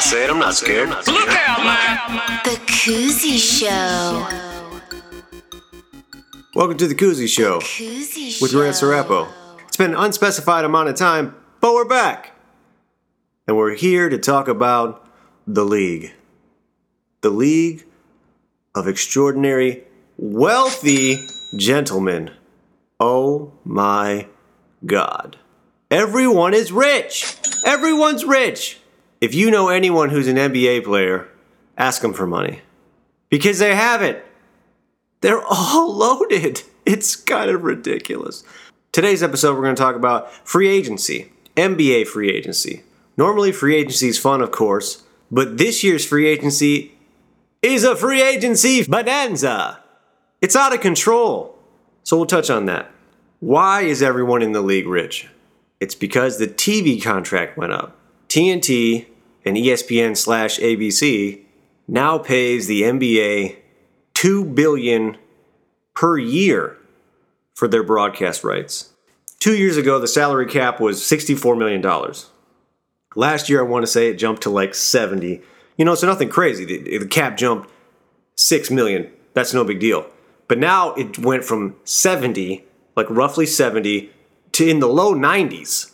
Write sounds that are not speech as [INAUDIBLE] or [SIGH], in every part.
I'll say it, I'm not scared. Look out, man. The Koozie Show. Welcome to the Koozie Show Koozie with Show. Grant Sarapo. It's been an unspecified amount of time, but we're back. And we're here to talk about the League. The League of Extraordinary Wealthy Gentlemen. Oh my God. Everyone is rich. Everyone's rich. If you know anyone who's an NBA player, ask them for money. Because they have it. They're all [LAUGHS] loaded. It's kind of ridiculous. Today's episode, we're going to talk about free agency, NBA free agency. Normally, free agency is fun, of course, but this year's free agency is a free agency bonanza. It's out of control. So we'll touch on that. Why is everyone in the league rich? It's because the TV contract went up. TNT and ESPN slash ABC now pays the NBA two billion per year for their broadcast rights. Two years ago, the salary cap was $64 million. Last year, I want to say it jumped to like 70. You know, so nothing crazy. The, the cap jumped 6 million. That's no big deal. But now it went from 70, like roughly 70, to in the low 90s.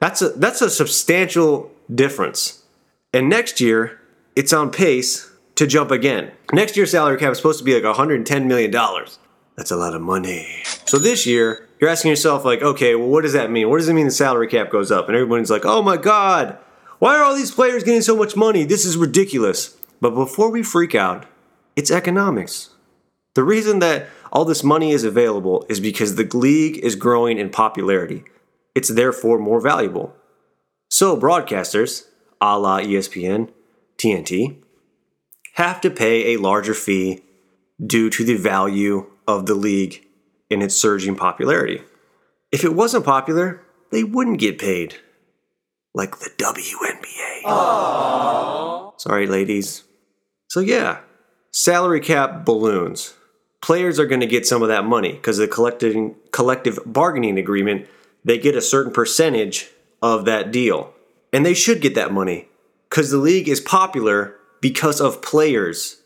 That's a that's a substantial difference. And next year, it's on pace to jump again. Next year's salary cap is supposed to be like 110 million dollars. That's a lot of money. So this year, you're asking yourself like, okay, well what does that mean? What does it mean the salary cap goes up? And everyone's like, "Oh my god. Why are all these players getting so much money? This is ridiculous." But before we freak out, it's economics. The reason that all this money is available is because the league is growing in popularity. It's therefore more valuable. So broadcasters, a la ESPN, TNT, have to pay a larger fee due to the value of the league and its surging popularity. If it wasn't popular, they wouldn't get paid. Like the WNBA. Sorry, ladies. So, yeah, salary cap balloons. Players are going to get some of that money because the collective, collective bargaining agreement, they get a certain percentage of that deal. And they should get that money because the league is popular because of players.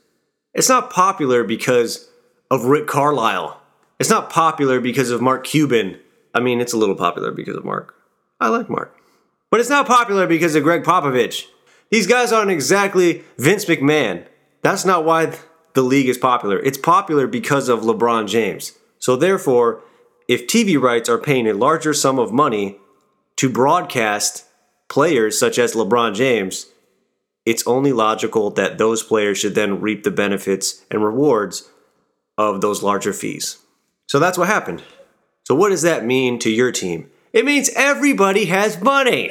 It's not popular because of Rick Carlisle. It's not popular because of Mark Cuban. I mean, it's a little popular because of Mark. I like Mark. But it's not popular because of Gregg Popovich. These guys aren't exactly Vince McMahon. That's not why the league is popular. It's popular because of LeBron James. So, therefore, if TV rights are paying a larger sum of money to broadcast players such as LeBron James, it's only logical that those players should then reap the benefits and rewards of those larger fees. So that's what happened. So, what does that mean to your team? It means everybody has money.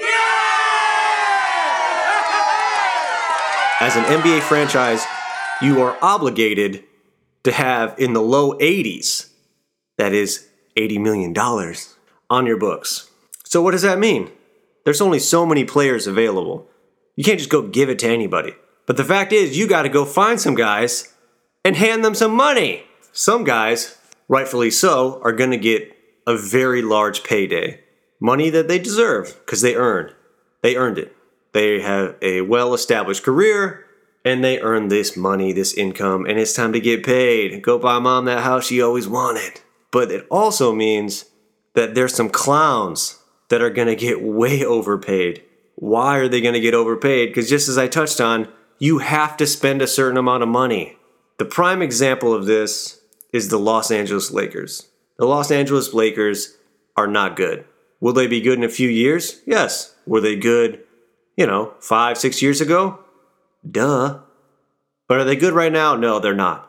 As an NBA franchise, you are obligated to have in the low 80s, that is $80 million, on your books. So, what does that mean? There's only so many players available. You can't just go give it to anybody. But the fact is, you got to go find some guys and hand them some money. Some guys, rightfully so, are going to get a very large payday. Money that they deserve because they earned. They earned it. They have a well established career and they earn this money, this income, and it's time to get paid. Go buy mom that house she always wanted. But it also means that there's some clowns that are going to get way overpaid. Why are they going to get overpaid? Because just as I touched on, you have to spend a certain amount of money. The prime example of this is the Los Angeles Lakers. The Los Angeles Lakers are not good. Will they be good in a few years? Yes. Were they good, you know, five, six years ago? Duh. But are they good right now? No, they're not.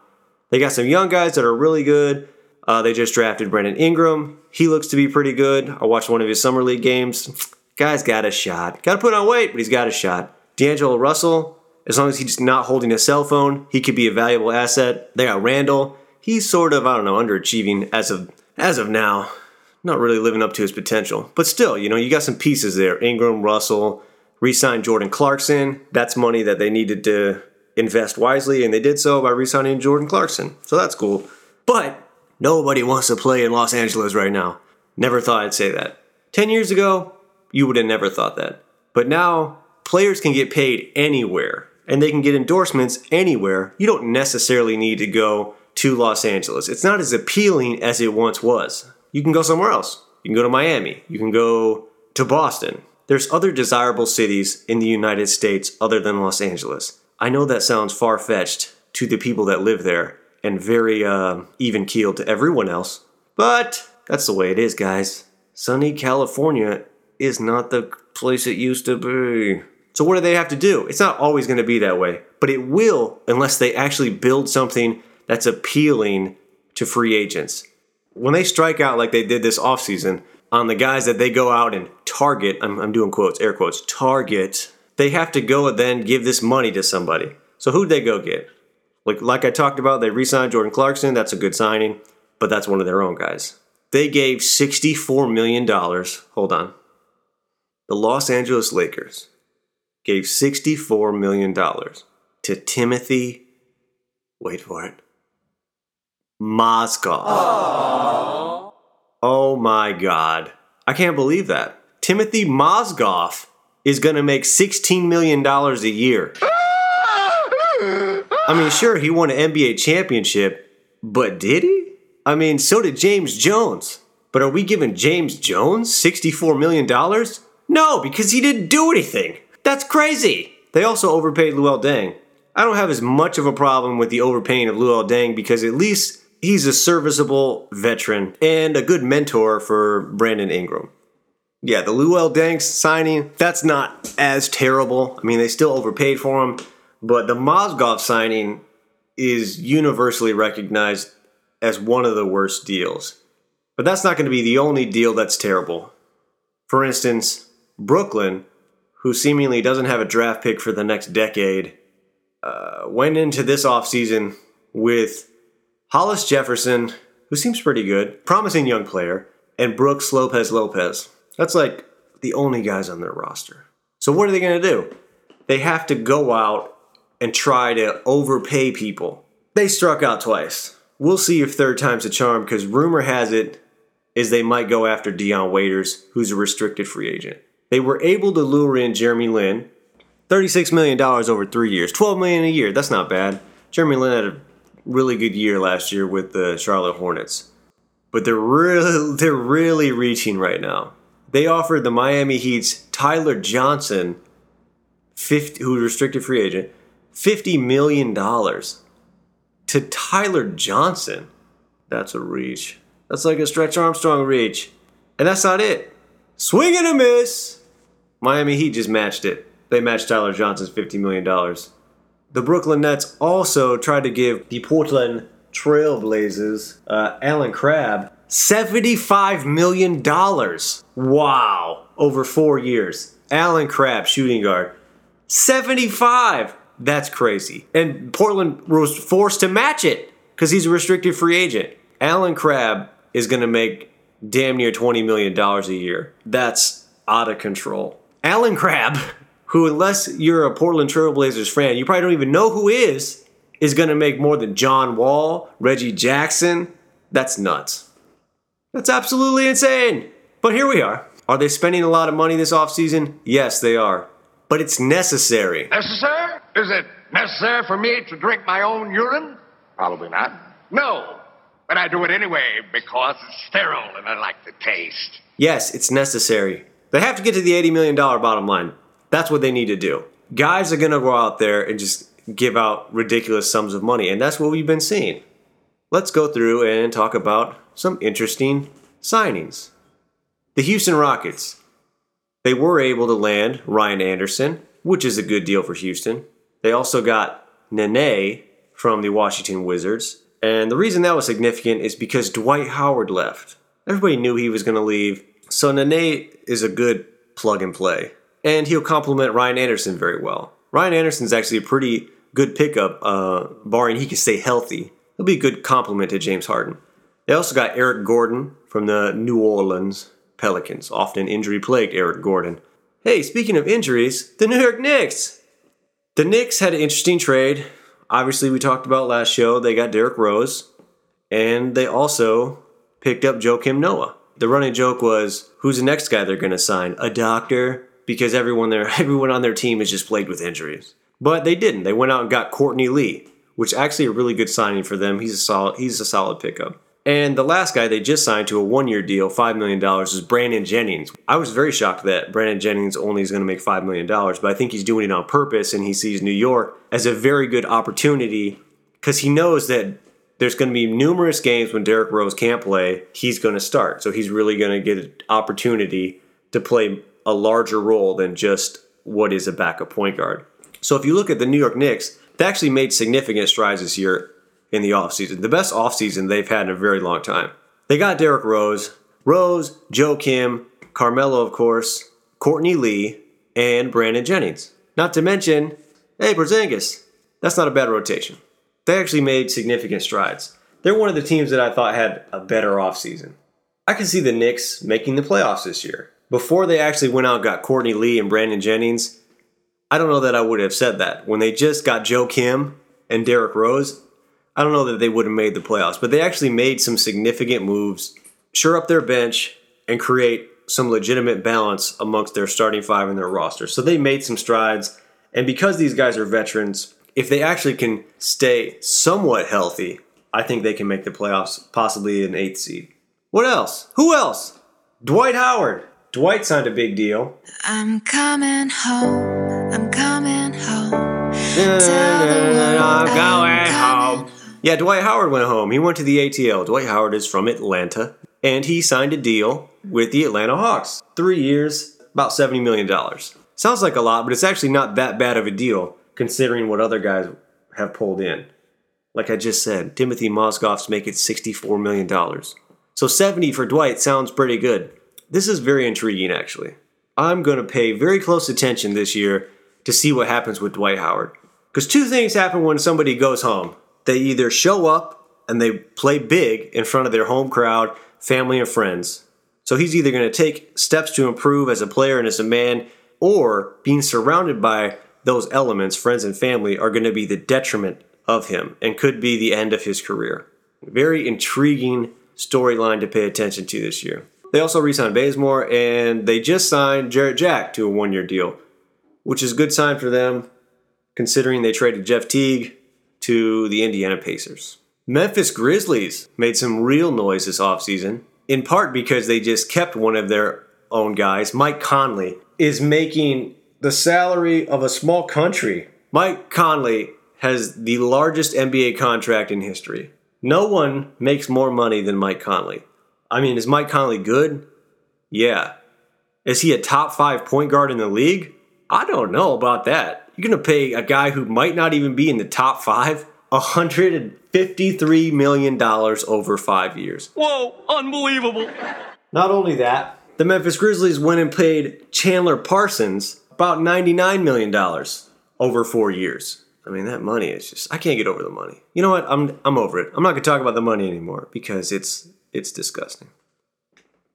They got some young guys that are really good. Uh, they just drafted Brandon Ingram. He looks to be pretty good. I watched one of his summer league games. Guy's got a shot. Got to put on weight, but he's got a shot. D'Angelo Russell, as long as he's not holding a cell phone, he could be a valuable asset. They got Randle. He's sort of, I don't know, underachieving as of as of now. Not really living up to his potential. But still, you know, you got some pieces there. Ingram, Russell, re-signed Jordan Clarkson. That's money that they needed to invest wisely, and they did so by re-signing Jordan Clarkson. So that's cool. But nobody wants to play in Los Angeles right now. Never thought I'd say that. Ten years ago, you would have never thought that. But now players can get paid anywhere and they can get endorsements anywhere. You don't necessarily need to go to Los Angeles. It's not as appealing as it once was. You can go somewhere else. You can go to Miami. You can go to Boston. There's other desirable cities in the United States other than Los Angeles. I know that sounds far fetched to the people that live there and very uh, even keeled to everyone else, but that's the way it is, guys. Sunny California is not the place it used to be. So, what do they have to do? It's not always going to be that way, but it will unless they actually build something that's appealing to free agents. When they strike out like they did this offseason on the guys that they go out and target, I'm, I'm doing quotes, air quotes, target, they have to go and then give this money to somebody. So, who'd they go get? Like, like I talked about, they re signed Jordan Clarkson. That's a good signing, but that's one of their own guys. They gave $64 million. Hold on. The Los Angeles Lakers gave $64 million to Timothy, wait for it, Mozgov. Oh my God. I can't believe that. Timothy Mozgov is going to make $16 million a year. I mean, sure, he won an NBA championship, but did he? I mean, so did James Jones. But are we giving James Jones $64 million? No, because he didn't do anything. That's crazy. They also overpaid Luol Deng. I don't have as much of a problem with the overpaying of Luol Deng because at least he's a serviceable veteran and a good mentor for Brandon Ingram. Yeah, the Luol Deng signing, that's not as terrible. I mean, they still overpaid for him, but the Mozgov signing is universally recognized as one of the worst deals. But that's not going to be the only deal that's terrible. For instance, Brooklyn, who seemingly doesn't have a draft pick for the next decade, uh, went into this offseason with Hollis Jefferson, who seems pretty good, promising young player, and Brooks Lopez Lopez. That's like the only guys on their roster. So what are they going to do? They have to go out and try to overpay people. They struck out twice. We'll see if third time's a charm because rumor has it is they might go after Dion Waiters, who's a restricted free agent. They were able to lure in Jeremy Lin, $36 million over three years, 12 million a year. That's not bad. Jeremy Lin had a really good year last year with the Charlotte Hornets. But they're really [LAUGHS] they're really reaching right now. They offered the Miami Heat's Tyler Johnson, 50, who's restricted free agent, $50 million to Tyler Johnson. That's a reach. That's like a Stretch Armstrong reach. And that's not it. Swing and a miss. Miami Heat just matched it. They matched Tyler Johnson's $50 million. The Brooklyn Nets also tried to give the Portland Trailblazers, uh, Allen Crabbe, $75 million. Wow. Over four years. Allen Crabbe, shooting guard. 75. That's crazy. And Portland was forced to match it because he's a restricted free agent. Allen Crabbe is going to make damn near $20 million a year. That's out of control. Allen Crabbe, [LAUGHS] who, unless you're a Portland Trailblazers fan, you probably don't even know who is, is going to make more than John Wall, Reggie Jackson. That's nuts. That's absolutely insane. But here we are. Are they spending a lot of money this offseason? Yes, they are. But it's necessary. Necessary? Is it necessary for me to drink my own urine? Probably not. No. But I do it anyway because it's sterile and I like the taste. Yes, it's necessary. They have to get to the $80 million bottom line. That's what they need to do. Guys are going to go out there and just give out ridiculous sums of money, and that's what we've been seeing. Let's go through and talk about some interesting signings. The Houston Rockets. They were able to land Ryan Anderson, which is a good deal for Houston. They also got Nene from the Washington Wizards. And the reason that was significant is because Dwight Howard left. Everybody knew he was going to leave. So Nene is a good plug and play. And he'll complement Ryan Anderson very well. Ryan Anderson's actually a pretty good pickup, uh, barring he can stay healthy. He'll be a good complement to James Harden. They also got Eric Gordon from the New Orleans Pelicans, often injury plagued Eric Gordon. Hey, speaking of injuries, the New York Knicks. The Knicks had an interesting trade. Obviously, we talked about last show, they got Derrick Rose, and they also picked up Joakim Noah. The running joke was who's the next guy they're going to sign? A doctor? because everyone there, [LAUGHS] everyone on their team is just plagued with injuries. But they didn't. They went out and got Courtney Lee, which actually a really good signing for them. He's a solid. He's a solid pickup. And the last guy they just signed to a one-year deal, five million dollars, is Brandon Jennings. I was very shocked that Brandon Jennings only is going to make five million dollars, but I think he's doing it on purpose, and he sees New York as a very good opportunity because he knows that there's going to be numerous games when Derrick Rose can't play. He's going to start, so he's really going to get an opportunity to play a larger role than just what is a backup point guard. So if you look at the New York Knicks, they actually made significant strides this year in the offseason. The best offseason they've had in a very long time. They got Derrick Rose, Rose, Joakim, Carmelo, of course, Courtney Lee, and Brandon Jennings. Not to mention, hey, Porzingis. That's not a bad rotation. They actually made significant strides. They're one of the teams that I thought had a better offseason. I can see the Knicks making the playoffs this year. Before they actually went out and got Courtney Lee and Brandon Jennings, I don't know that I would have said that. When they just got Joakim and Derrick Rose, I don't know that they would have made the playoffs, but they actually made some significant moves, shore up their bench, and create some legitimate balance amongst their starting five and their roster. So they made some strides. And because these guys are veterans, if they actually can stay somewhat healthy, I think they can make the playoffs, possibly an eighth seed. What else? Who else? Dwight Howard. Dwight signed a big deal. I'm coming home. I'm coming home. [LAUGHS] I'm going home. Yeah, Dwight Howard went home. He went to the ATL. Dwight Howard is from Atlanta, and he signed a deal with the Atlanta Hawks. Three years, about $70 million. Sounds like a lot, but it's actually not that bad of a deal considering what other guys have pulled in. Like I just said, Timothy Mozgov's making $64 million. So 70 for Dwight sounds pretty good. This is very intriguing, actually. I'm going to pay very close attention this year to see what happens with Dwight Howard. Because two things happen when somebody goes home they either show up and they play big in front of their home crowd, family, and friends. So he's either going to take steps to improve as a player and as a man, or being surrounded by those elements, friends and family, are going to be the detriment of him and could be the end of his career. Very intriguing storyline to pay attention to this year. They also re signed Bazemore and they just signed Jarrett Jack to a one year deal, which is a good sign for them considering they traded Jeff Teague to the Indiana Pacers. Memphis Grizzlies made some real noise this offseason, in part because they just kept one of their own guys. Mike Conley is making the salary of a small country. Mike Conley has the largest NBA contract in history. No one makes more money than Mike Conley. I mean, is Mike Conley good? Yeah. Is he a top five point guard in the league? I don't know about that. You're going to pay a guy who might not even be in the top five $153 million over five years. Whoa, unbelievable. Not only that, the Memphis Grizzlies went and paid Chandler Parsons about $99 million over four years. I mean, that money is just, I can't get over the money. You know what? I'm, I'm over it. I'm not going to talk about the money anymore because it's, it's disgusting.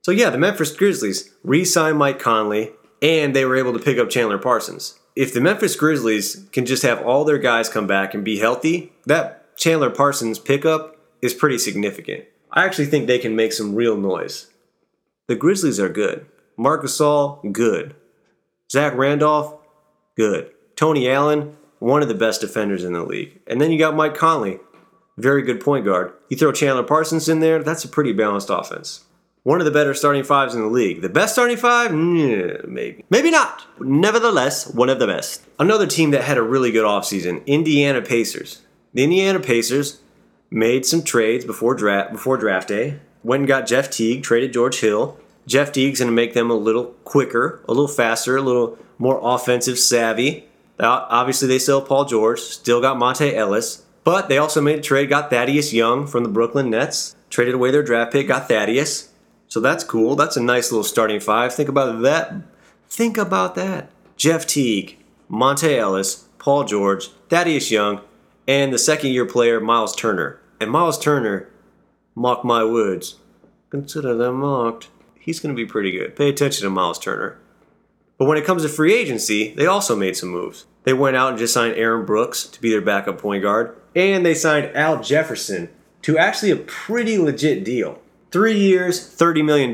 So, yeah, the Memphis Grizzlies re signed Mike Conley and they were able to pick up Chandler Parsons if the Memphis Grizzlies can just have all their guys come back and be healthy, that Chandler Parsons pickup is pretty significant. I actually think they can make some real noise. The Grizzlies are good. Marc Gasol, good. Zach Randolph, good. Tony Allen, one of the best defenders in the league. And then you got Mike Conley, very good point guard. You throw Chandler Parsons in there, that's a pretty balanced offense. One of the better starting fives in the league. The best starting five? maybe. Maybe not. Nevertheless, one of the best. Another team that had a really good offseason Indiana Pacers. The Indiana Pacers made some trades before draft, before draft day. Went and got Jeff Teague, traded George Hill. Jeff Teague's going to make them a little quicker, a little faster, a little more offensive savvy. Obviously, they still Paul George, still got Monta Ellis, but they also made a trade, got Thaddeus Young from the Brooklyn Nets, traded away their draft pick, got Thaddeus. So that's cool. That's a nice little starting five. Think about that. Think about that. Jeff Teague, Monta Ellis, Paul George, Thaddeus Young, and the second year player, Miles Turner. And Miles Turner, mock my words, consider them mocked. He's going to be pretty good. Pay attention to Miles Turner. But when it comes to free agency, they also made some moves. They went out and just signed Aaron Brooks to be their backup point guard, and they signed Al Jefferson to actually a pretty legit deal. Three years, $30 million.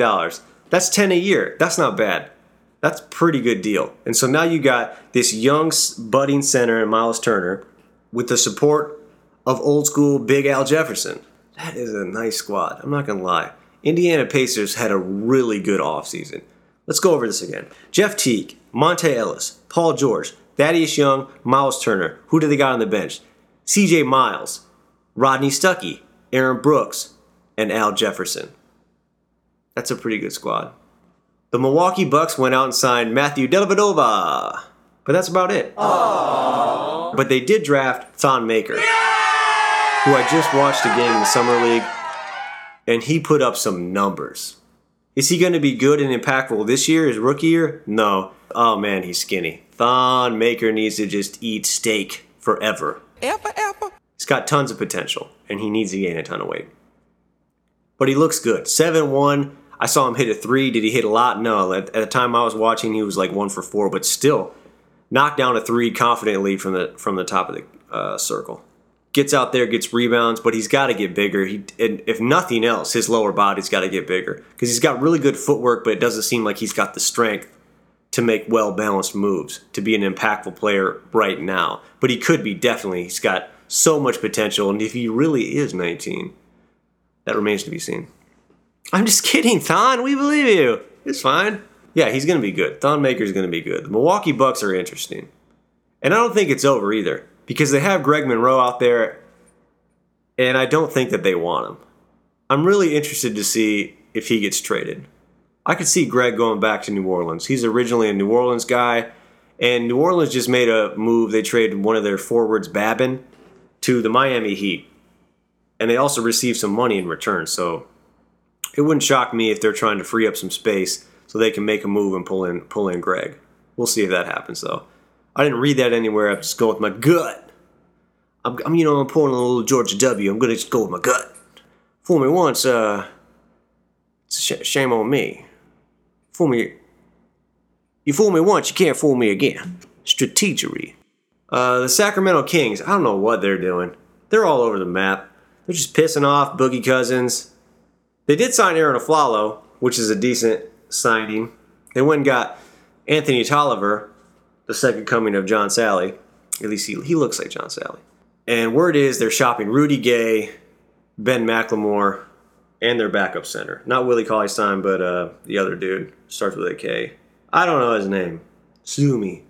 That's 10 a year. That's not bad. That's pretty good deal. And so now you got this young budding center in Miles Turner with the support of old school Big Al Jefferson. That is a nice squad. I'm not going to lie. Indiana Pacers had a really good offseason. Let's go over this again. Jeff Teague, Monta Ellis, Paul George, Thaddeus Young, Miles Turner. Who do they got on the bench? CJ Miles, Rodney Stuckey, Aaron Brooks, and Al Jefferson. That's a pretty good squad. The Milwaukee Bucks went out and signed Matthew Dellavedova, but that's about it. Aww. But they did draft Thon Maker, who I just watched a game in the Summer League, and he put up some numbers. Is he going to be good and impactful this year, his rookie year? No. Oh man, he's skinny. Thon Maker needs to just eat steak forever. Ever, ever. He's got tons of potential, and he needs to gain a ton of weight. But he looks good. 7 1. I saw him hit a three. Did he hit a lot? No. At, at the time I was watching, he was like one for four, but still knocked down a three confidently from the from the top of the uh, circle. Gets out there, gets rebounds, but he's got to get bigger. He, and if nothing else, his lower body's got to get bigger because he's got really good footwork, but it doesn't seem like he's got the strength to make well balanced moves to be an impactful player right now. But he could be definitely. He's got so much potential, and if he really is 19, that remains to be seen. I'm just kidding, Thon. We believe you. It's fine. Yeah, he's going to be good. Thon Maker's going to be good. The Milwaukee Bucks are interesting. And I don't think it's over either because they have Greg Monroe out there, and I don't think that they want him. I'm really interested to see if he gets traded. I could see Greg going back to New Orleans. He's originally a New Orleans guy, and New Orleans just made a move. They traded one of their forwards, Babbitt, to the Miami Heat. And they also receive some money in return. So it wouldn't shock me if they're trying to free up some space so they can make a move and pull in pull in Greg. We'll see if that happens though. I didn't read that anywhere. I'm just going with my gut. I'm, I'm you know I'm pulling a little George W. I'm gonna just go with my gut. Fool me once, uh, it's sh- shame on me. Fool me. You fool me once, you can't fool me again. Strategery. Uh, the Sacramento Kings. I don't know what they're doing. They're all over the map. They're just pissing off Boogie Cousins. They did sign Arron Afflalo, which is a decent signing. They went and got Anthony Tolliver, the second coming of John Salley. At least he, he looks like John Salley. And word is they're shopping Rudy Gay, Ben McLemore, and their backup center. Not Willie Cauley Stein, but uh, the other dude. Starts with a K. I don't know his name. Sue me.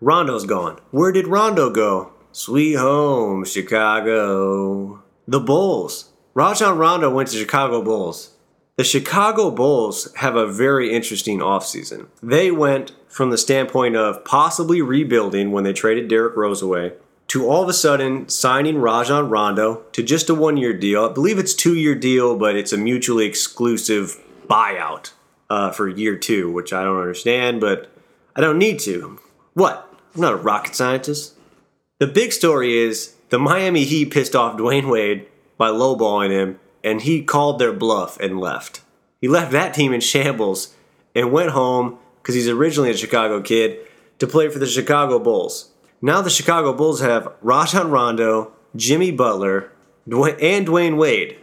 Rondo's gone. Where did Rondo go? Sweet home, Chicago. The Bulls. Rajon Rondo went to Chicago Bulls. The Chicago Bulls have a very interesting offseason. They went from the standpoint of possibly rebuilding when they traded Derrick Rose away to all of a sudden signing Rajon Rondo to just a one year deal. I believe it's two year deal, but it's a mutually exclusive buyout uh, for year two, which I don't understand, but I don't need to. What? I'm not a rocket scientist. The big story is the Miami Heat pissed off Dwyane Wade by lowballing him, and he called their bluff and left. He left that team in shambles and went home because he's originally a Chicago kid to play for the Chicago Bulls. Now the Chicago Bulls have Rajon Rondo, Jimmy Butler, and Dwyane Wade.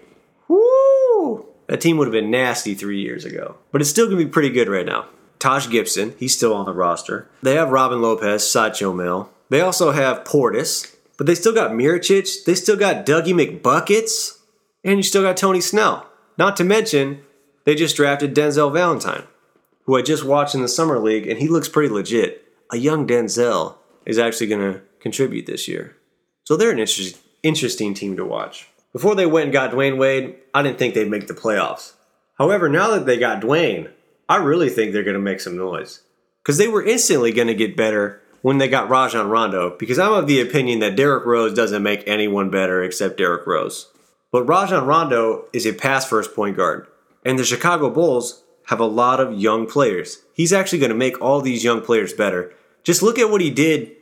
Woo! That team would have been nasty three years ago, but it's still to be pretty good right now. Taj Gibson, he's still on the roster. They have Robin Lopez, Satchel Mill. They also have Portis, but they still got Mirotic. They still got Dougie McBuckets. And you still got Tony Snell. Not to mention, they just drafted Denzel Valentine, who I just watched in the Summer League, and he looks pretty legit. A young Denzel is actually going to contribute this year. So they're an inter- interesting team to watch. Before they went and got Dwyane Wade, I didn't think they'd make the playoffs. However, now that they got Dwyane, I really think they're going to make some noise. Because they were instantly going to get better when they got Rajon Rondo, because I'm of the opinion that Derrick Rose doesn't make anyone better except Derrick Rose. But Rajon Rondo is a pass first point guard, and the Chicago Bulls have a lot of young players. He's actually going to make all these young players better. Just look at what he did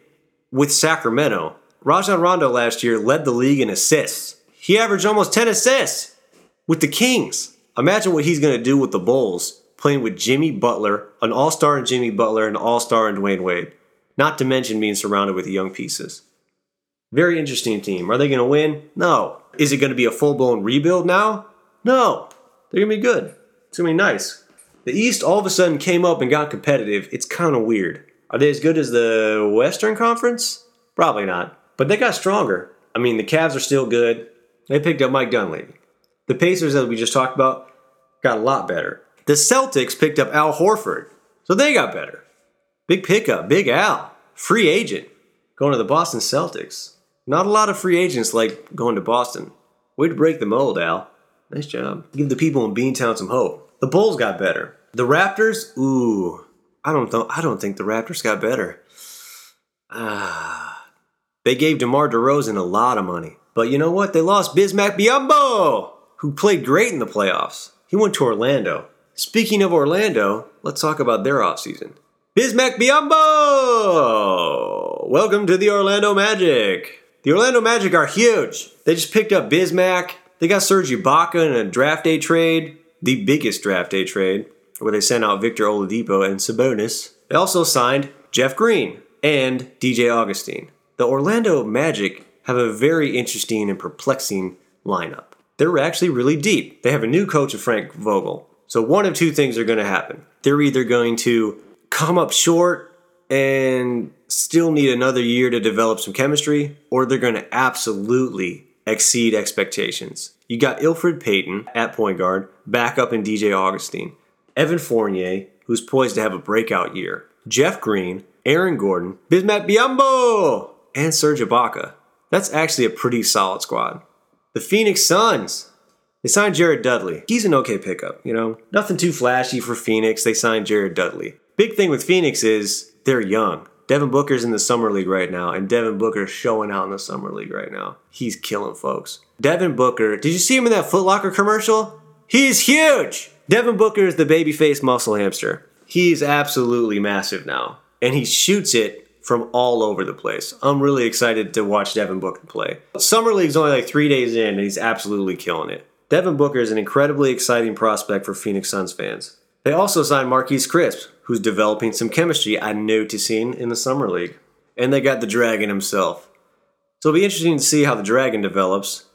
with Sacramento. Rajon Rondo last year led the league in assists. He averaged almost 10 assists with the Kings. Imagine what he's going to do with the Bulls, playing with Jimmy Butler, an all star in Jimmy Butler, and an all star in Dwyane Wade not to mention being surrounded with young pieces. Very interesting team. Are they going to win? No. Is it going to be a full blown rebuild now? No. They're going to be good. It's going to be nice. The East all of a sudden came up and got competitive. It's kind of weird. Are they as good as the Western Conference? Probably not. But they got stronger. I mean, the Cavs are still good. They picked up Mike Dunleavy. The Pacers, that we just talked about, got a lot better. The Celtics picked up Al Horford, so they got better. Big pickup, Big Al, free agent, going to the Boston Celtics. Not a lot of free agents like going to Boston. Way to break the mold, Al. Nice job. Give the people in Beantown some hope. The Bulls got better. The Raptors, ooh, I don't th- I don't think the Raptors got better. Ah, they gave DeMar DeRozan a lot of money, but you know what? They lost Bismack Biyombo, who played great in the playoffs. He went to Orlando. Speaking of Orlando, let's talk about their offseason. Bismack Biyombo! Welcome to the Orlando Magic. The Orlando Magic are huge. They just picked up Bismack. They got Serge Ibaka in a draft day trade, the biggest draft day trade, where they sent out Victor Oladipo and Sabonis. They also signed Jeff Green and DJ Augustine. The Orlando Magic have a very interesting and perplexing lineup. They're actually really deep. They have a new coach, of Frank Vogel. So one of two things are going to happen. They're either going to come up short and still need another year to develop some chemistry, or they're going to absolutely exceed expectations. You got Elfrid Payton at point guard, backup in DJ Augustine, Evan Fournier, who's poised to have a breakout year, Jeff Green, Aaron Gordon, Bismack Biyombo, and Serge Ibaka. That's actually a pretty solid squad. The Phoenix Suns. They signed Jared Dudley. He's an okay pickup, you know. Nothing too flashy for Phoenix. They signed Jared Dudley. Big thing with Phoenix is they're young. Devin Booker's in the summer league right now, and Devin Booker's showing out in the summer league right now. He's killing folks. Devin Booker, did you see him in that Foot Locker commercial? He's huge! Devin Booker is the babyface muscle hamster. He's absolutely massive now, and he shoots it from all over the place. I'm really excited to watch Devin Booker play. Summer League's only like three days in, and he's absolutely killing it. Devin Booker is an incredibly exciting prospect for Phoenix Suns fans. They also signed Marquese Chriss, who's developing some chemistry I'm noticing in the Summer League. And they got the Dragon himself. So it'll be interesting to see how the Dragon develops.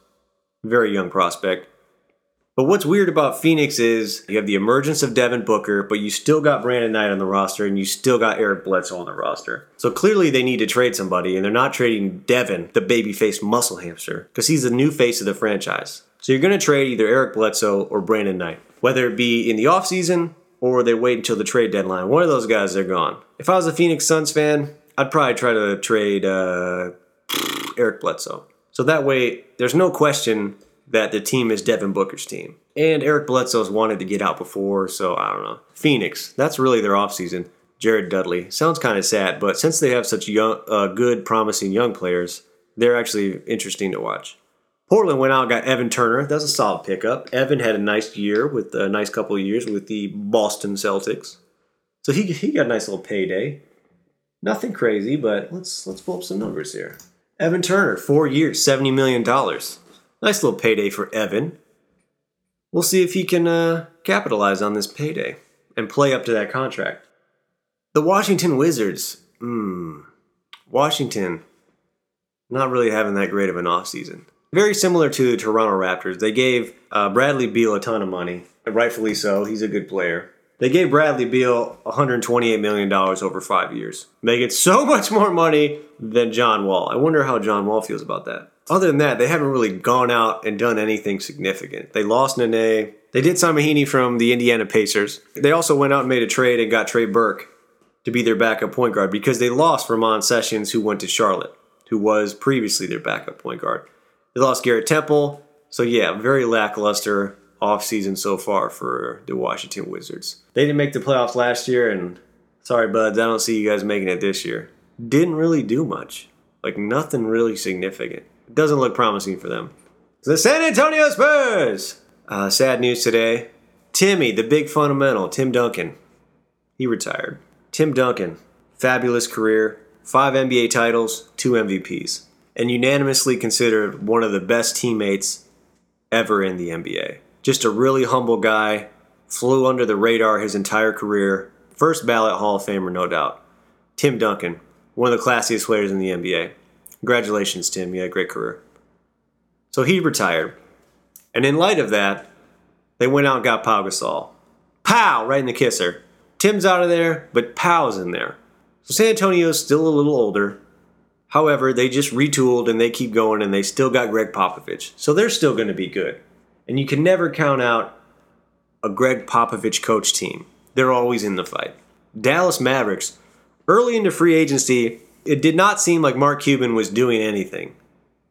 Very young prospect. But what's weird about Phoenix is you have the emergence of Devin Booker, but you still got Brandon Knight on the roster and you still got Eric Bledsoe on the roster. So clearly they need to trade somebody, and they're not trading Devin, the baby-faced muscle hamster, because he's the new face of the franchise. So you're going to trade either Eric Bledsoe or Brandon Knight, whether it be in the offseason or they wait until the trade deadline. One of those guys, they're gone. If I was a Phoenix Suns fan, I'd probably try to trade uh, Eric Bledsoe. So that way, there's no question that the team is Devin Booker's team. And Eric Bledsoe's wanted to get out before, so I don't know. Phoenix, that's really their offseason. Jared Dudley. Sounds kind of sad, but since they have such young, uh, good, promising young players, they're actually interesting to watch. Portland went out and got Evan Turner. That's a solid pickup. Evan had a nice year with a nice couple of years with the Boston Celtics. So he, he got a nice little payday. Nothing crazy, but let's let's pull up some numbers here. Evan Turner, four years, seventy million dollars. Nice little payday for Evan. We'll see if he can uh, capitalize on this payday and play up to that contract. The Washington Wizards. Hmm. Washington, not really having that great of an offseason. Very similar to the Toronto Raptors. They gave uh, Bradley Beal a ton of money, rightfully so. He's a good player. They gave Bradley Beal $128 million over five years, making so [LAUGHS] much more money than John Wall. I wonder how John Wall feels about that. Other than that, they haven't really gone out and done anything significant. They lost Nene. They did sign Mahinmi from the Indiana Pacers. They also went out and made a trade and got Trey Burke to be their backup point guard because they lost Ramon Sessions, who went to Charlotte, who was previously their backup point guard. They lost Garrett Temple. So, yeah, very lackluster offseason so far for the Washington Wizards. They didn't make the playoffs last year, and sorry, buds, I don't see you guys making it this year. Didn't really do much. Like, nothing really significant. It doesn't look promising for them. The San Antonio Spurs! Uh, sad news today. Timmy, the big fundamental, Tim Duncan, he retired. Tim Duncan, fabulous career, five NBA titles, two MVPs and unanimously considered one of the best teammates ever in the NBA. Just a really humble guy, flew under the radar his entire career. First ballot Hall of Famer, no doubt. Tim Duncan, one of the classiest players in the NBA. Congratulations, Tim. You had a great career. So he retired. And in light of that, they went out and got Pau Gasol. Pow! Right in the kisser. Tim's out of there, but Pow's in there. So San Antonio's still a little older. However, they just retooled and they keep going and they still got Gregg Popovich. So they're still going to be good. And you can never count out a Gregg Popovich coach team. They're always in the fight. Dallas Mavericks, early into free agency, it did not seem like Mark Cuban was doing anything.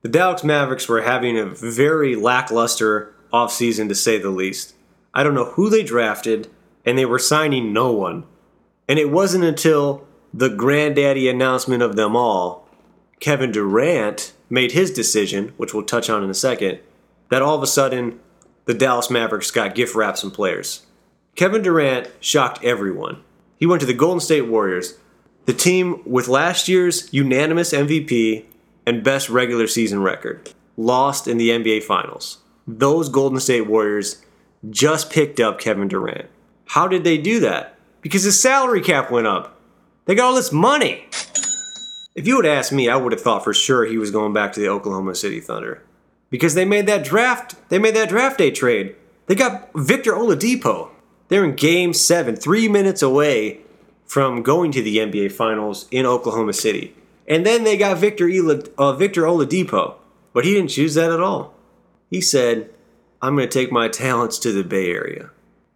The Dallas Mavericks were having a very lackluster offseason to say the least. I don't know who they drafted, and they were signing no one. And it wasn't until the granddaddy announcement of them all, Kevin Durant made his decision, which we'll touch on in a second, that all of a sudden the Dallas Mavericks got gift wraps and players. Kevin Durant shocked everyone. He went to the Golden State Warriors, the team with last year's unanimous MVP and best regular season record, lost in the NBA Finals. Those Golden State Warriors just picked up Kevin Durant. How did they do that? Because his salary cap went up. They got all this money. If you would ask me, I would have thought for sure he was going back to the Oklahoma City Thunder. Because they made that draft, they made that draft day trade. They got Victor Oladipo. They're in game seven, three minutes away from going to the NBA Finals in Oklahoma City. And then they got Victor, uh, Victor Oladipo. But he didn't choose that at all. He said, I'm going to take my talents to the Bay Area.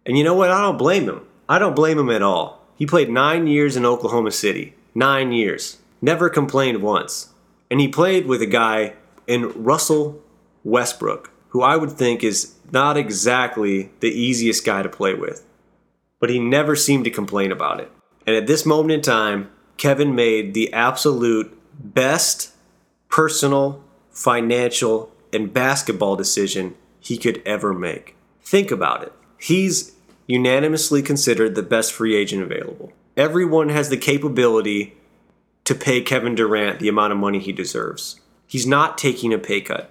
And you know what? I don't blame him. I don't blame him at all. He played nine years in Oklahoma City. Nine years. Never complained once. And he played with a guy in Russell Westbrook, who I would think is not exactly the easiest guy to play with. But he never seemed to complain about it. And at this moment in time, Kevin made the absolute best personal, financial, and basketball decision he could ever make. Think about it. He's unanimously considered the best free agent available. Everyone has the capability to pay Kevin Durant the amount of money he deserves. He's not taking a pay cut.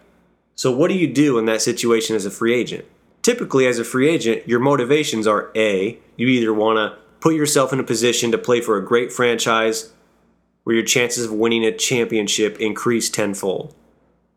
So, what do you do in that situation as a free agent? Typically, as a free agent, your motivations are A, you either want to put yourself in a position to play for a great franchise where your chances of winning a championship increase tenfold,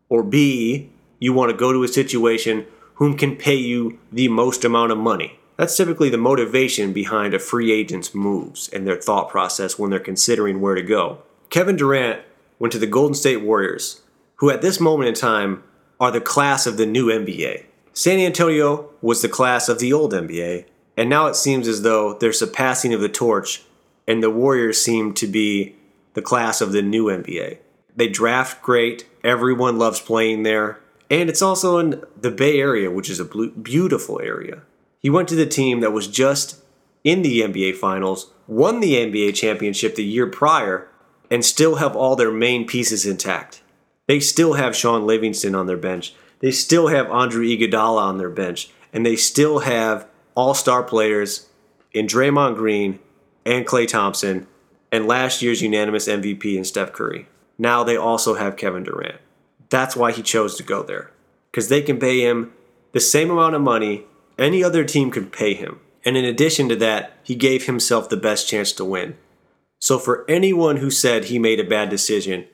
or B, you want to go to a situation whom can pay you the most amount of money. That's typically the motivation behind a free agent's moves and their thought process when they're considering where to go. Kevin Durant went to the Golden State Warriors, who at this moment in time are the class of the new NBA. San Antonio was the class of the old NBA, and now it seems as though there's a passing of the torch, and the Warriors seem to be the class of the new NBA. They draft great, everyone loves playing there, and it's also in the Bay Area, which is a beautiful area. He went to the team that was just in the NBA Finals, won the NBA championship the year prior, and still have all their main pieces intact. They still have Shaun Livingston on their bench. They still have Andre Iguodala on their bench, and they still have all-star players in Draymond Green and Klay Thompson, and last year's unanimous MVP in Steph Curry. Now they also have Kevin Durant. That's why he chose to go there. Because they can pay him the same amount of money any other team could pay him. And in addition to that, he gave himself the best chance to win. So for anyone who said he made a bad decision,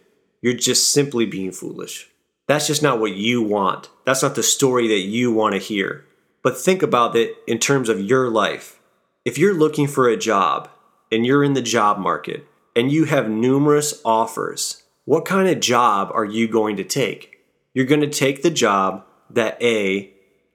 you're just simply being foolish. That's just not what you want. That's not the story that you want to hear. But think about it in terms of your life. If you're looking for a job and you're in the job market and you have numerous offers what kind of job are you going to take? You're going to take the job that A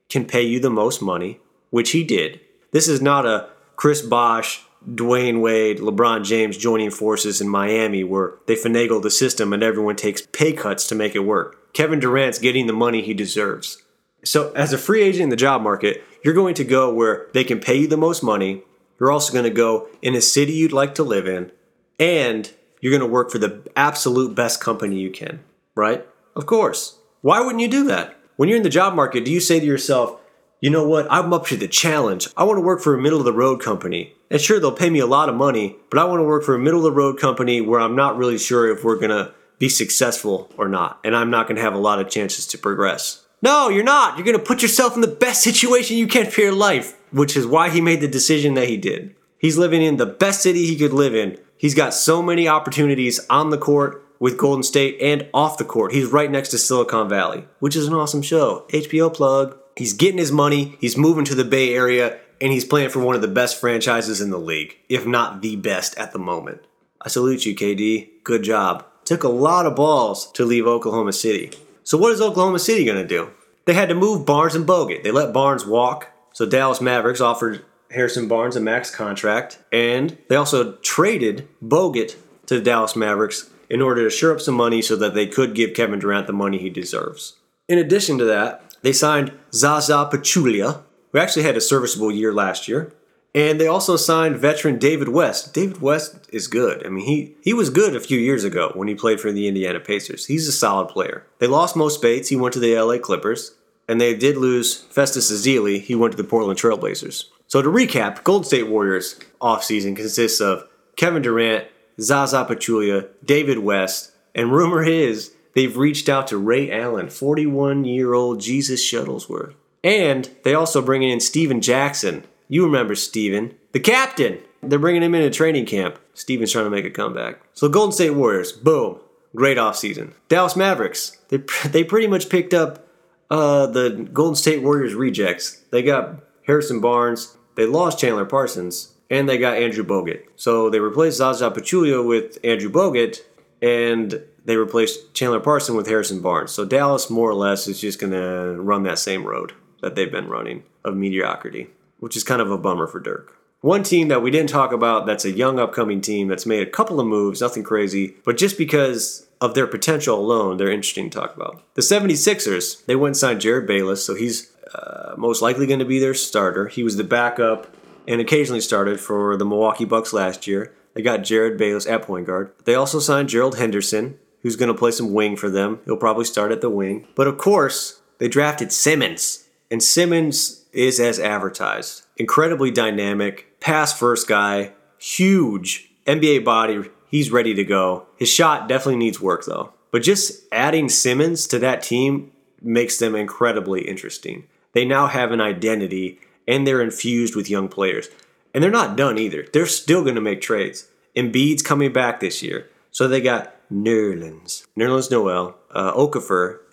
can pay you the most money, which he did. This is not a Chris Bosh, Dwyane Wade, LeBron James joining forces in Miami where they finagle the system and everyone takes pay cuts to make it work. Kevin Durant's getting the money he deserves. So, as a free agent in the job market, you're going to go where they can pay you the most money. You're also going to go in a city you'd like to live in, and you're going to work for the absolute best company you can, right? Of course. Why wouldn't you do that? When you're in the job market, do you say to yourself, you know what, I'm up to the challenge. I want to work for a middle of the road company. And sure, they'll pay me a lot of money, but I want to work for a middle of the road company where I'm not really sure if we're going to be successful or not. And I'm not going to have a lot of chances to progress. No, you're not. You're going to put yourself in the best situation you can for your life, which is why he made the decision that he did. He's living in the best city he could live in, He's got so many opportunities on the court with Golden State and off the court. He's right next to Silicon Valley, which is an awesome show. HBO plug. He's getting his money. He's moving to the Bay Area, and he's playing for one of the best franchises in the league, if not the best at the moment. I salute you, KD. Good job. Took a lot of balls to leave Oklahoma City. So, what is Oklahoma City going to do? They had to move Barnes and Bogut. They let Barnes walk, so Dallas Mavericks offered Harrison Barnes a max contract, and they also traded Bogut to the Dallas Mavericks in order to shore up some money so that they could give Kevin Durant the money he deserves. In addition to that, they signed Zaza Pachulia, who actually had a serviceable year last year. And they also signed veteran David West. David West is good. I mean, he, he was good a few years ago when he played for the Indiana Pacers. He's a solid player. They lost Mo Speights. He went to the LA Clippers. And they did lose Festus Ezeli. He went to the Portland Trailblazers. So to recap, Golden State Warriors offseason consists of Kevin Durant, Zaza Pachulia, David West, and rumor is they've reached out to Ray Allen, 41 year old Jesus Shuttlesworth. And they also bring in Stephen Jackson. You remember Stephen, the captain. They're bringing him into training camp. Stephen's trying to make a comeback. So Golden State Warriors, boom, great offseason. Dallas Mavericks, they, they pretty much picked up uh, the Golden State Warriors rejects. They got Harrison Barnes, they lost Chandler Parsons, and they got Andrew Bogut. So they replaced Zaza Pachulia with Andrew Bogut, and they replaced Chandler Parsons with Harrison Barnes. So Dallas, more or less, is just going to run that same road that they've been running of mediocrity, which is kind of a bummer for Dirk. One team that we didn't talk about that's a young upcoming team that's made a couple of moves, nothing crazy, but just because of their potential alone, they're interesting to talk about. The 76ers, they went and signed Jerryd Bayless, so he's uh, most likely going to be their starter. He was the backup and occasionally started for the Milwaukee Bucks last year. They got Jerryd Bayless at point guard. They also signed Gerald Henderson, who's going to play some wing for them. He'll probably start at the wing. But of course, they drafted Simmons, and Simmons is as advertised. Incredibly dynamic, pass first guy, huge NBA body. He's ready to go. His shot definitely needs work though. But just adding Simmons to that team makes them incredibly interesting. They now have an identity and they're infused with young players. And they're not done either. They're still going to make trades. Embiid's coming back this year. So they got Nerlens, Nerlens Noel, uh,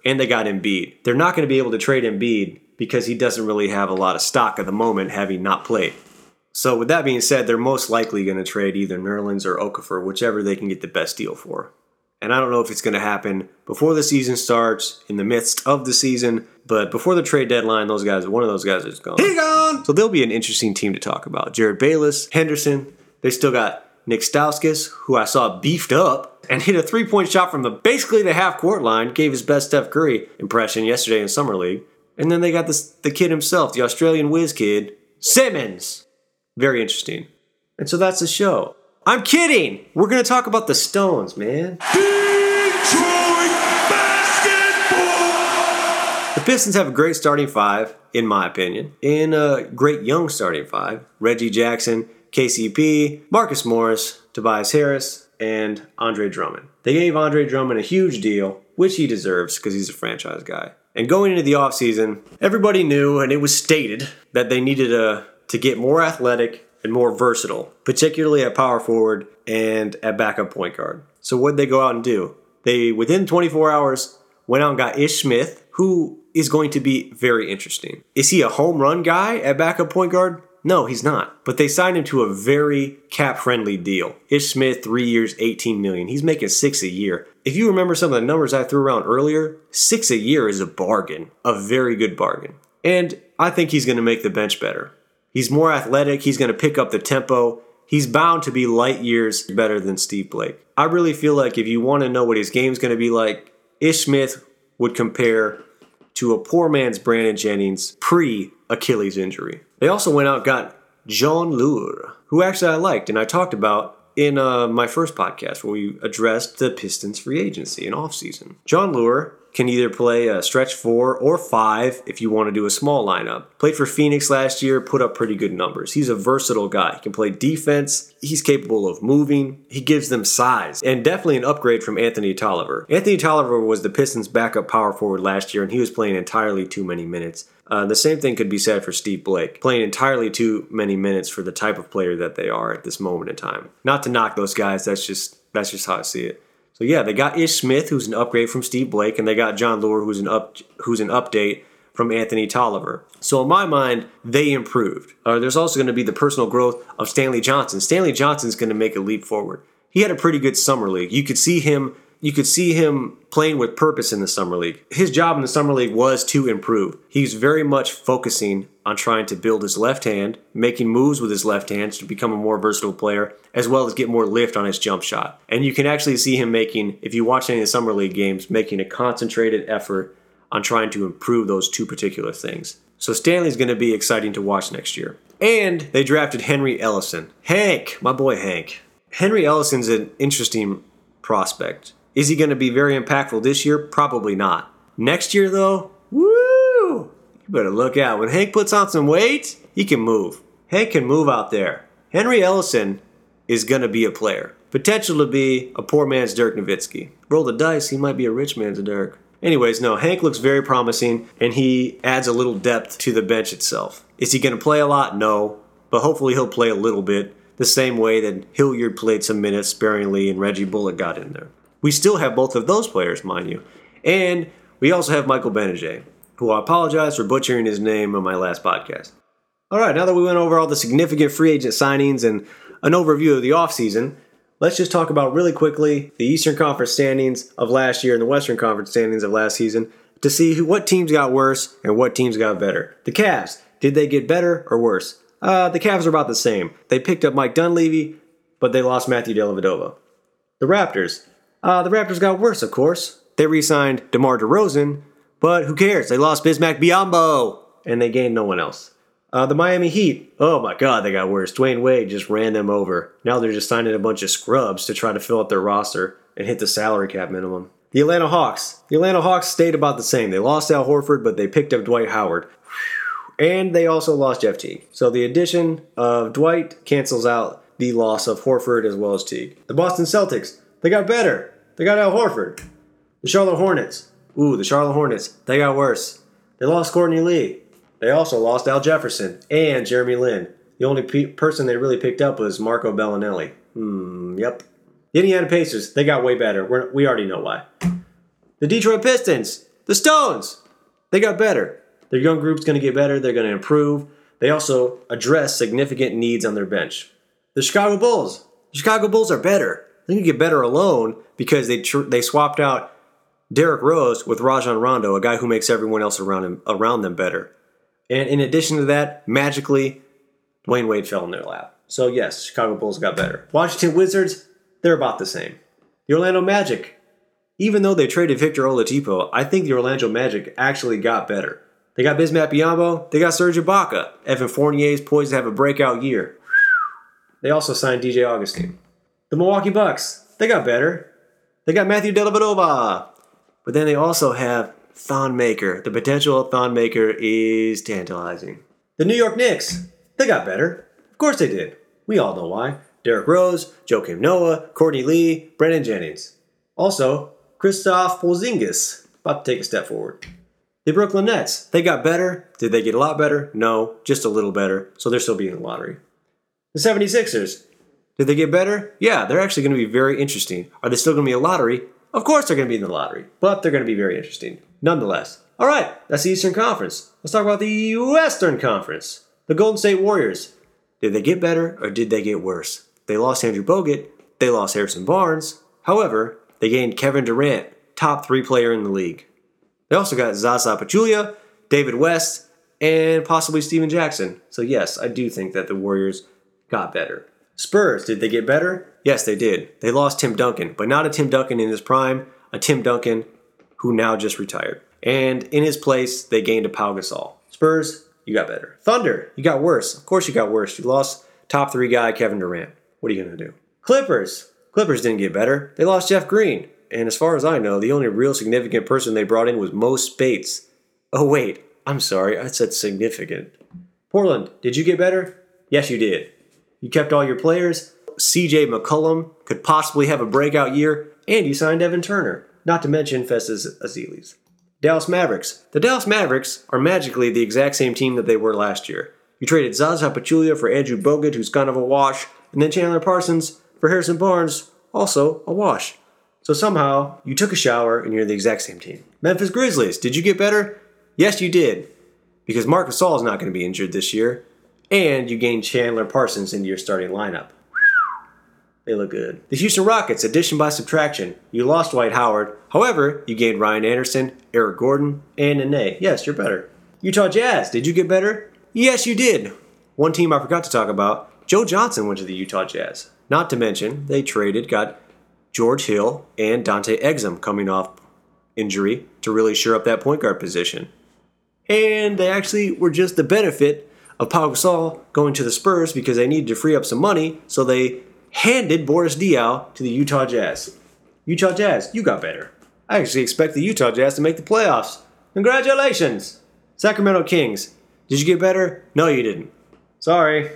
and they got Embiid. They're not going to be able to trade Embiid because he doesn't really have a lot of stock at the moment, having not played. So with that being said, they're most likely going to trade either Nerlens or Okafor, whichever they can get the best deal for. And I don't know if it's going to happen before the season starts, in the midst of the season, but before the trade deadline, those guys, one of those guys is gone. He's gone. So they'll be an interesting team to talk about. Jerryd Bayless, Henderson. They still got Nick Stauskas, who I saw beefed up and hit a three-point shot from the basically the half-court line. Gave his best Steph Curry impression yesterday in summer league. And then they got this the kid himself, the Australian whiz kid, Simmons. Very interesting. And so that's the show. I'm kidding. We're gonna talk about the Stones, man. Detroit basketball. The Pistons have a great starting five, in my opinion, and a great young starting five. Reggie Jackson, KCP, Marcus Morris, Tobias Harris, and Andre Drummond. They gave Andre Drummond a huge deal, which he deserves because he's a franchise guy. And going into the offseason, everybody knew and it was stated that they needed a, to get more athletic and more versatile, particularly at power forward and at backup point guard. So what did they go out and do? They within 24 hours went out and got Ish Smith, who is going to be very interesting. Is he a home run guy at backup point guard? No, he's not. But they signed him to a very cap friendly deal. Ish Smith, three years, 18 million. He's making six a year. If you remember some of the numbers I threw around earlier, six a year is a bargain, a very good bargain. And I think he's going to make the bench better. He's more athletic. He's going to pick up the tempo. He's bound to be light years better than Steve Blake. I really feel like if you want to know what his game's going to be like, Ish Smith would compare to a poor man's Brandon Jennings pre Achilles injury. They also went out got Jon Leuer, who actually I liked and I talked about in uh, my first podcast where we addressed the Pistons free agency and offseason. Jon Leuer can either play a stretch four or five if you want to do a small lineup. Played for Phoenix last year, put up pretty good numbers. He's a versatile guy. He can play defense. He's capable of moving. He gives them size and definitely an upgrade from Anthony Tolliver. Anthony Tolliver was the Pistons' backup power forward last year, and he was playing entirely too many minutes. Uh, the same thing could be said for Steve Blake, playing entirely too many minutes for the type of player that they are at this moment in time. Not to knock those guys, that's just that's just how I see it. So yeah, they got Ish Smith, who's an upgrade from Steve Blake, and they got Jon Leuer, who's an up who's an update from Anthony Tolliver. So in my mind, they improved. Uh, there's also going to be the personal growth of Stanley Johnson. Stanley Johnson's going to make a leap forward. He had a pretty good summer league. You could see him you could see him playing with purpose in the summer league. His job in the summer league was to improve. He's very much focusing on trying to build his left hand, making moves with his left hand to become a more versatile player, as well as get more lift on his jump shot. And you can actually see him making, if you watch any of the summer league games, making a concentrated effort on trying to improve those two particular things. So Stanley's going to be exciting to watch next year. And they drafted Henry Ellenson. Hank, my boy Hank. Henry Ellenson's an interesting prospect. Is he going to be very impactful this year? Probably not. Next year, though, woo! You better look out. When Hank puts on some weight, he can move. Hank can move out there. Henry Ellenson is going to be a player. Potential to be a poor man's Dirk Nowitzki. Roll the dice, he might be a rich man's Dirk. Anyways, no, Hank looks very promising and he adds a little depth to the bench itself. Is he going to play a lot? No, but hopefully he'll play a little bit the same way that Hilliard played some minutes sparingly and Reggie Bullock got in there. We still have both of those players, mind you. And we also have Michael Gbinije, who I apologize for butchering his name on my last podcast. All right, now that we went over all the significant free agent signings and an overview of the offseason, let's just talk about really quickly the Eastern Conference standings of last year and the Western Conference standings of last season to see who, what teams got worse and what teams got better. The Cavs, did they get better or worse? Uh, the Cavs are about the same. They picked up Mike Dunleavy, but they lost Matthew Dellavedova. The Raptors, uh, the Raptors got worse, of course. They re signed DeMar DeRozan, but who cares? They lost Bismack Biyombo, and they gained no one else. Uh, the Miami Heat, oh my god, they got worse. Dwyane Wade just ran them over. Now they're just signing a bunch of scrubs to try to fill up their roster and hit the salary cap minimum. The Atlanta Hawks. The Atlanta Hawks stayed about the same. They lost Al Horford, but they picked up Dwight Howard. And they also lost Jeff Teague. So the addition of Dwight cancels out the loss of Horford as well as Teague. The Boston Celtics, they got better. They got Al Horford. The Charlotte Hornets. Ooh, the Charlotte Hornets. They got worse. They lost Courtney Lee. They also lost Al Jefferson and Jeremy Lin. The only pe- person they really picked up was Marco Belinelli. Hmm, yep. The Indiana Pacers, they got way better. We're, we already know why. The Detroit Pistons, the Stones, they got better. Their young group's going to get better. They're going to improve. They also address significant needs on their bench. The Chicago Bulls, the Chicago Bulls are better. They can get better alone because they tr- they swapped out Derrick Rose with Rajon Rondo, a guy who makes everyone else around him around them better. And in addition to that, magically, Dwyane Wade fell in their lap. So yes, Chicago Bulls got better. Washington Wizards, they're about the same. The Orlando Magic, even though they traded Victor Oladipo, I think the Orlando Magic actually got better. They got Bismack Biyombo, they got Serge Ibaka. Evan Fournier is poised to have a breakout year. They also signed DJ Augustin. The Milwaukee Bucks, they got better. They got Matthew Dellavedova. But then they also have Thon Maker. The potential of Thon Maker is tantalizing. The New York Knicks, they got better. Of course they did. We all know why. Derrick Rose, Joakim Noah, Courtney Lee, Brandon Jennings. Also, Kristaps Porzingis, about to take a step forward. The Brooklyn Nets, they got better. Did they get a lot better? No, just a little better. So they're still being in the lottery. The 76ers, did they get better? Yeah, they're actually going to be very interesting. Are they still going to be a lottery? Of course they're going to be in the lottery, but they're going to be very interesting nonetheless. All right, that's the Eastern Conference. Let's talk about the Western Conference. The Golden State Warriors. Did they get better or did they get worse? They lost Andrew Bogut. They lost Harrison Barnes. However, they gained Kevin Durant, top three player in the league. They also got Zaza Pachulia, David West, and possibly Stephen Jackson. So yes, I do think that the Warriors got better. Spurs, did they get better? Yes, they did. They lost Tim Duncan, but not a Tim Duncan in his prime, a Tim Duncan who now just retired. And in his place, they gained a Pau Gasol. Spurs, you got better. Thunder, you got worse. Of course you got worse. You lost top three guy Kevin Durant. What are you going to do? Clippers, Clippers didn't get better. They lost Jeff Green. And as far as I know, the only real significant person they brought in was Mo Speights. Oh, wait, I'm sorry, I said significant. Portland, did you get better? Yes, you did. You kept all your players. CJ McCollum could possibly have a breakout year, and you signed Evan Turner, not to mention Festus Ezeli. Dallas Mavericks. The Dallas Mavericks are magically the exact same team that they were last year. You traded Zaza Pachulia for Andrew Bogut, who's kind of a wash, and then Chandler Parsons for Harrison Barnes, also a wash. So somehow you took a shower and you're the exact same team. Memphis Grizzlies, did you get better? Yes, you did. Because Marc Gasol is not going to be injured this year, and you gain Chandler Parsons into your starting lineup. They look good. The Houston Rockets, addition by subtraction. You lost Dwight Howard. However, you gained Ryan Anderson, Eric Gordon, and Nene. Yes, you're better. Utah Jazz, did you get better? Yes, you did. One team I forgot to talk about Joe Johnson went to the Utah Jazz. Not to mention, they traded, got George Hill and Dante Exum coming off injury to really shore up that point guard position. And they actually were just the benefit of Pau Gasol going to the Spurs because they needed to free up some money, so they handed Boris Diaw to the Utah Jazz. Utah Jazz, you got better. I actually expect the Utah Jazz to make the playoffs. Congratulations! Sacramento Kings, did you get better? No, you didn't. Sorry.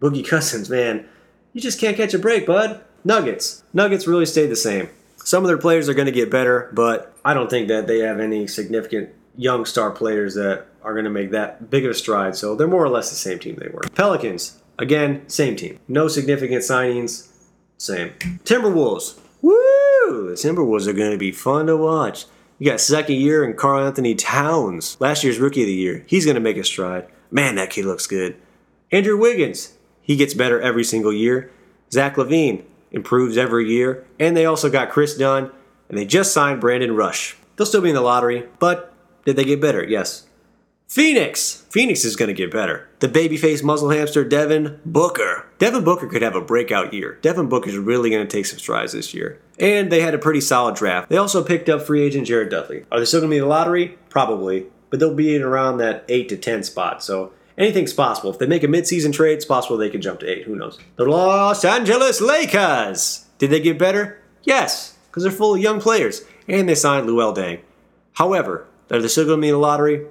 Boogie Cousins, man. You just can't catch a break, bud. Nuggets. Nuggets really stayed the same. Some of their players are going to get better, but I don't think that they have any significant young star players that are going to make that big of a stride. So they're more or less the same team they were. Pelicans, again, same team. No significant signings, same. Timberwolves, woo! The Timberwolves are going to be fun to watch. You got second year and Karl Anthony Towns, last year's rookie of the year. He's going to make a stride. Man, that kid looks good. Andrew Wiggins, he gets better every single year. Zach LaVine improves every year. And they also got Kris Dunn, and they just signed Brandon Rush. They'll still be in the lottery, but did they get better? Yes. Phoenix! Phoenix is going to get better. The babyface muzzle hamster Devin Booker. Devin Booker could have a breakout year. Devin Booker is really going to take some strides this year. And they had a pretty solid draft. They also picked up free agent Jared Dudley. Are they still going to be in the lottery? Probably. But they'll be in around that 8 to 10 spot. So anything's possible. If they make a midseason trade, it's possible they can jump to 8. Who knows? The Los Angeles Lakers! Did they get better? Yes, because they're full of young players. And they signed Luol Deng. However, are they still going to be in the lottery?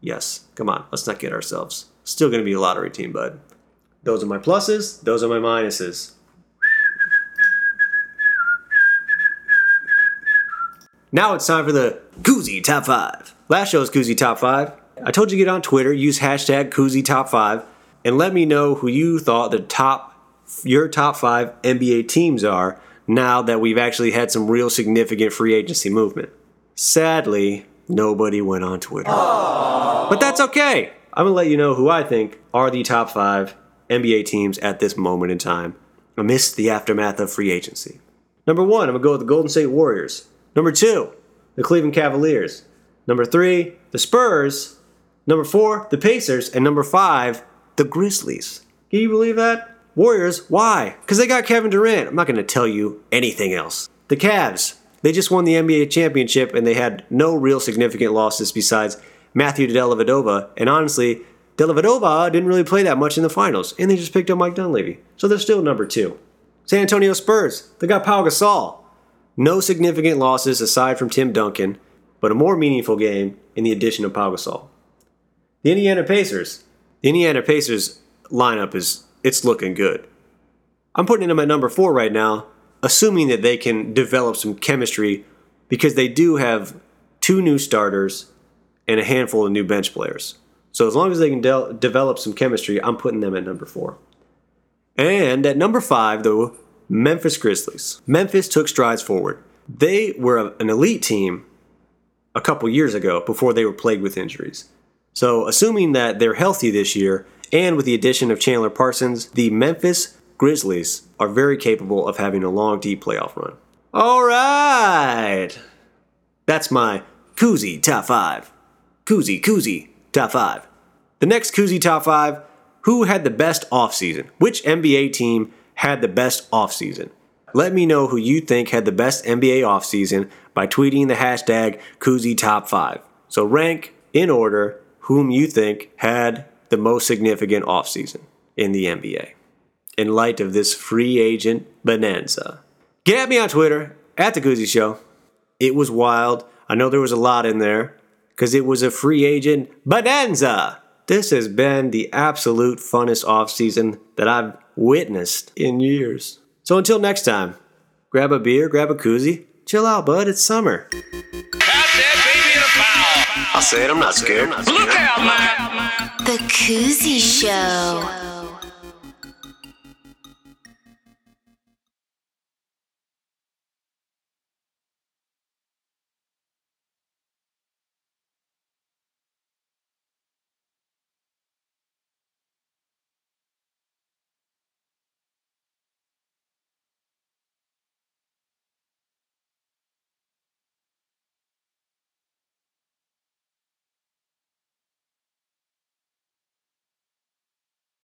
Yes. Come on, let's not get ourselves. Still going to be a lottery team, bud. Those are my pluses, those are my minuses. Now it's time for the Koozie Top 5. Last show's Koozie Top 5. I told you to get on Twitter, use hashtag Koozie Top 5, and let me know who you thought the top, your top 5 NBA teams are now that we've actually had some real significant free agency movement. Sadly, nobody went on Twitter. But that's okay. I'm going to let you know who I think are the top five NBA teams at this moment in time amidst the aftermath of free agency. Number one, I'm going to go with the Golden State Warriors. Number two, the Cleveland Cavaliers. Number three, the Spurs. Number four, the Pacers. And number five, the Grizzlies. Can you believe that? Warriors, why? Because they got Kevin Durant. I'm not going to tell you anything else. The Cavs, they just won the NBA championship and they had no real significant losses besides Matthew Dellavedova. And honestly, Dellavedova didn't really play that much in the finals, and they just picked up Mike Dunleavy. So they're still number two. San Antonio Spurs, they got Pau Gasol. No significant losses aside from Tim Duncan, but a more meaningful game in the addition of Pau Gasol. The Indiana Pacers. The Indiana Pacers lineup is it's looking good. I'm putting them at number four right now, assuming that they can develop some chemistry because they do have two new starters and a handful of new bench players. So as long as they can de- develop some chemistry, I'm putting them at number four. And at number five, the Memphis Grizzlies. Memphis took strides forward. They were an elite team a couple years ago before they were plagued with injuries. So, assuming that they're healthy this year, and with the addition of Chandler Parsons, the Memphis Grizzlies are very capable of having a long, deep playoff run. All right! That's my koozie top five. Koozie, koozie, top five. The next koozie top five who had the best offseason? Which NBA team had the best offseason? Let me know who you think had the best NBA offseason by tweeting the hashtag koozie top five. So rank in order whom you think had the most significant offseason in the NBA in light of this free agent bonanza. Get at me on Twitter at the Koozie Show. It was wild. I know there was a lot in there because it was a free agent bonanza. This has been the absolute funnest offseason that I've witnessed in years. So until next time, grab a beer, grab a koozie, chill out, bud. It's summer. That baby in a foul. I'll say it, I'm not scared. Look out, man. The Koozie Show.